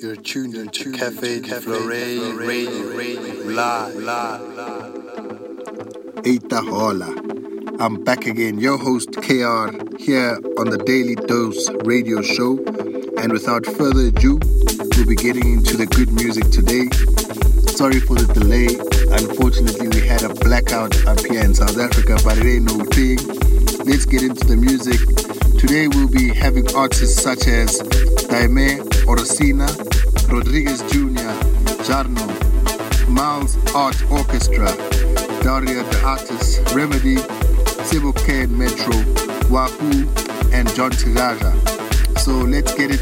You're tuned into Cafe de Flore Radio, Radio, live, live. Eita Hola. I'm back again, your host KR, here on the Daily Dose radio show. And without further ado, we'll be getting into the good music today. Sorry for the delay. Unfortunately, we had a blackout up here in South Africa, but it ain't no thing. Let's get into the music. Today, we'll be having artists such as Daime Orosina, Rodriguez Jr., Jarno, Miles Art Orchestra, Daria the Artist, Remedy, Sebo Ken Metro, Wahoo, and John Tigaja. So let's get it.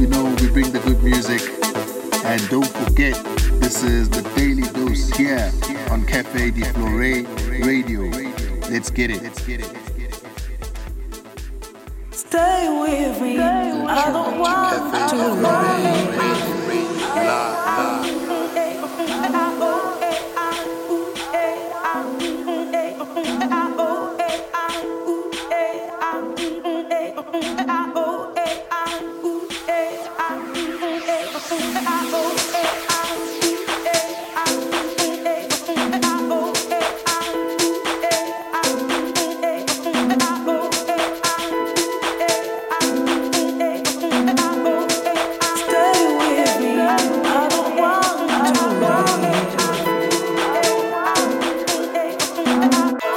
You know, we bring the good music. And don't forget, this is the Daily Dose here on Cafe de Flore Radio. Let's get it. Let's get it. Stay with me. I don't want Cafe de to Thank you.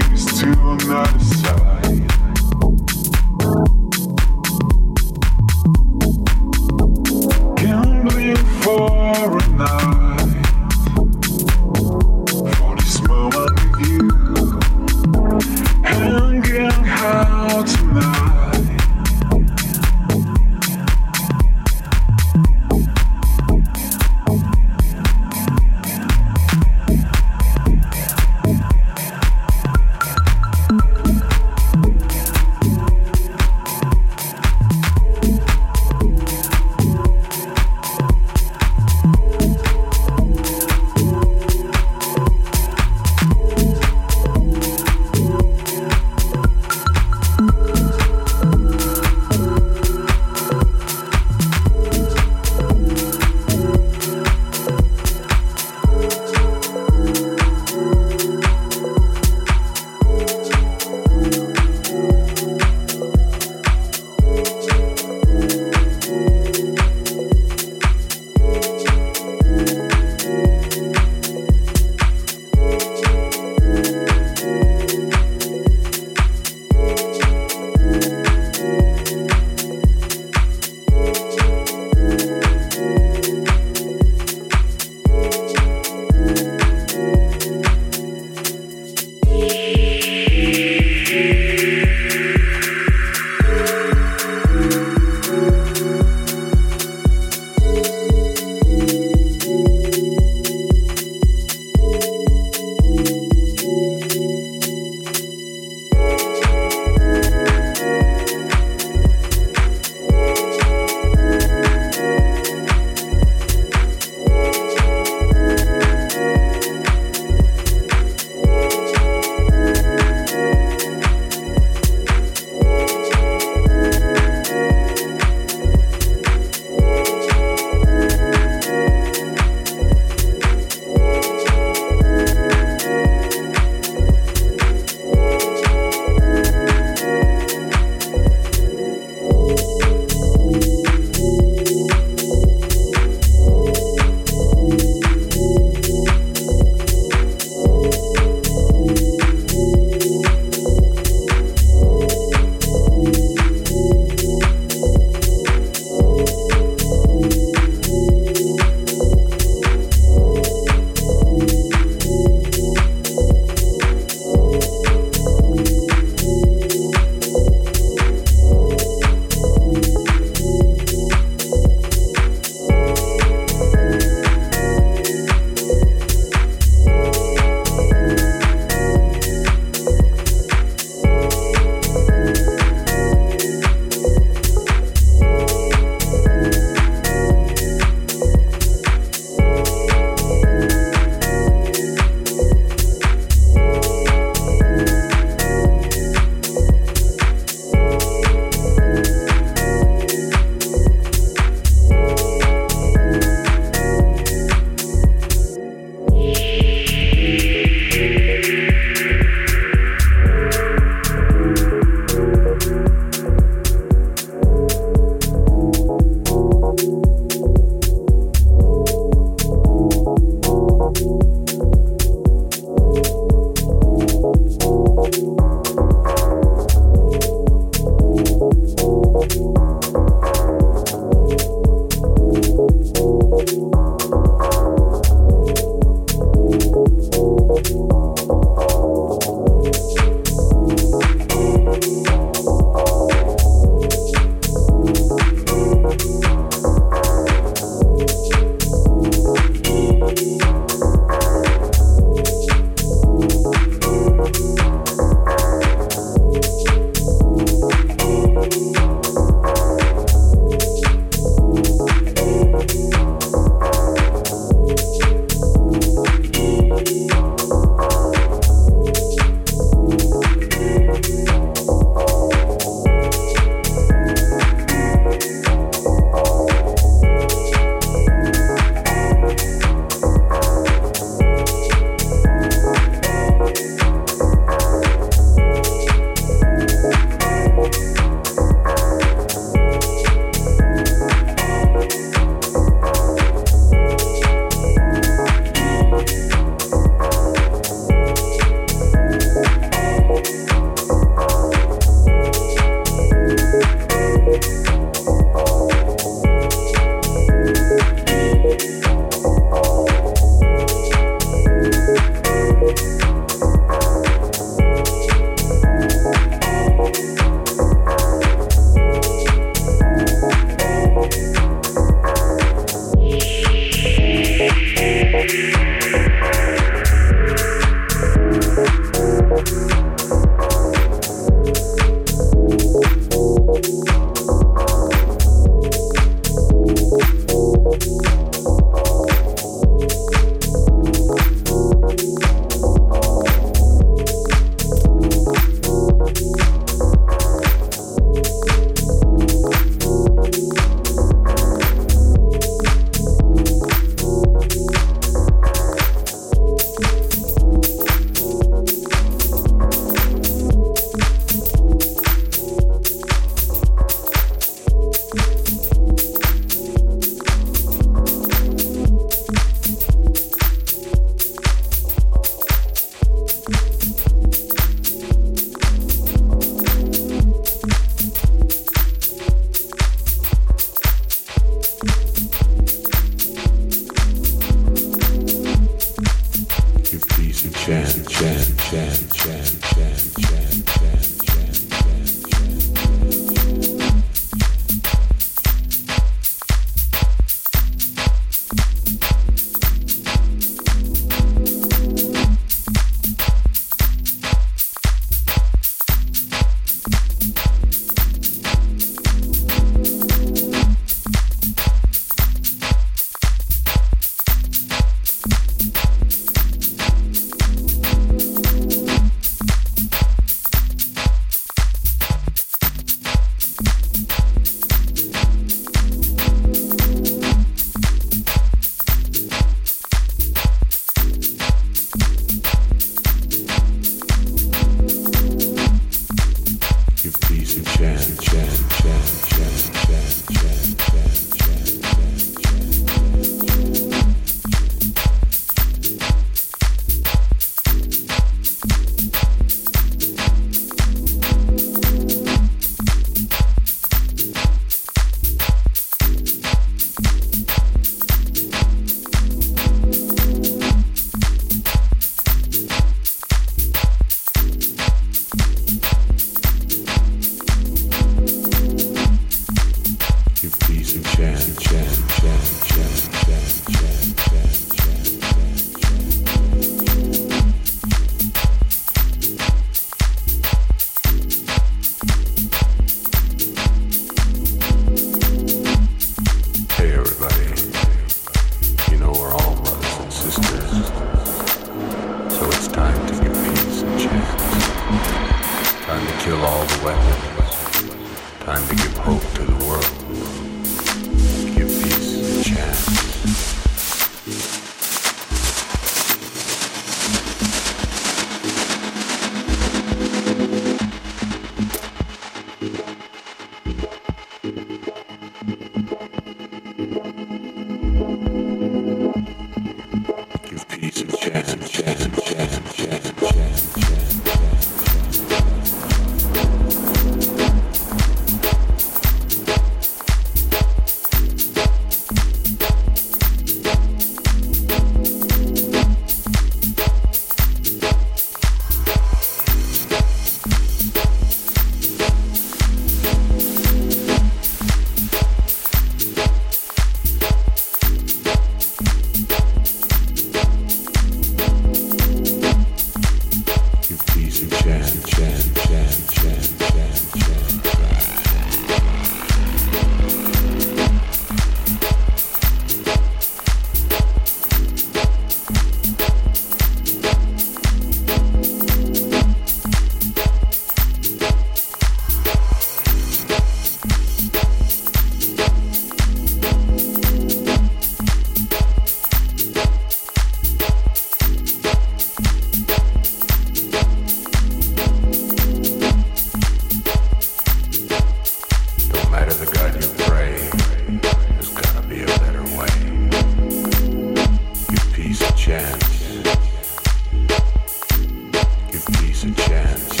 Give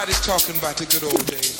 Everybody's talking about the good old days,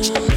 Holding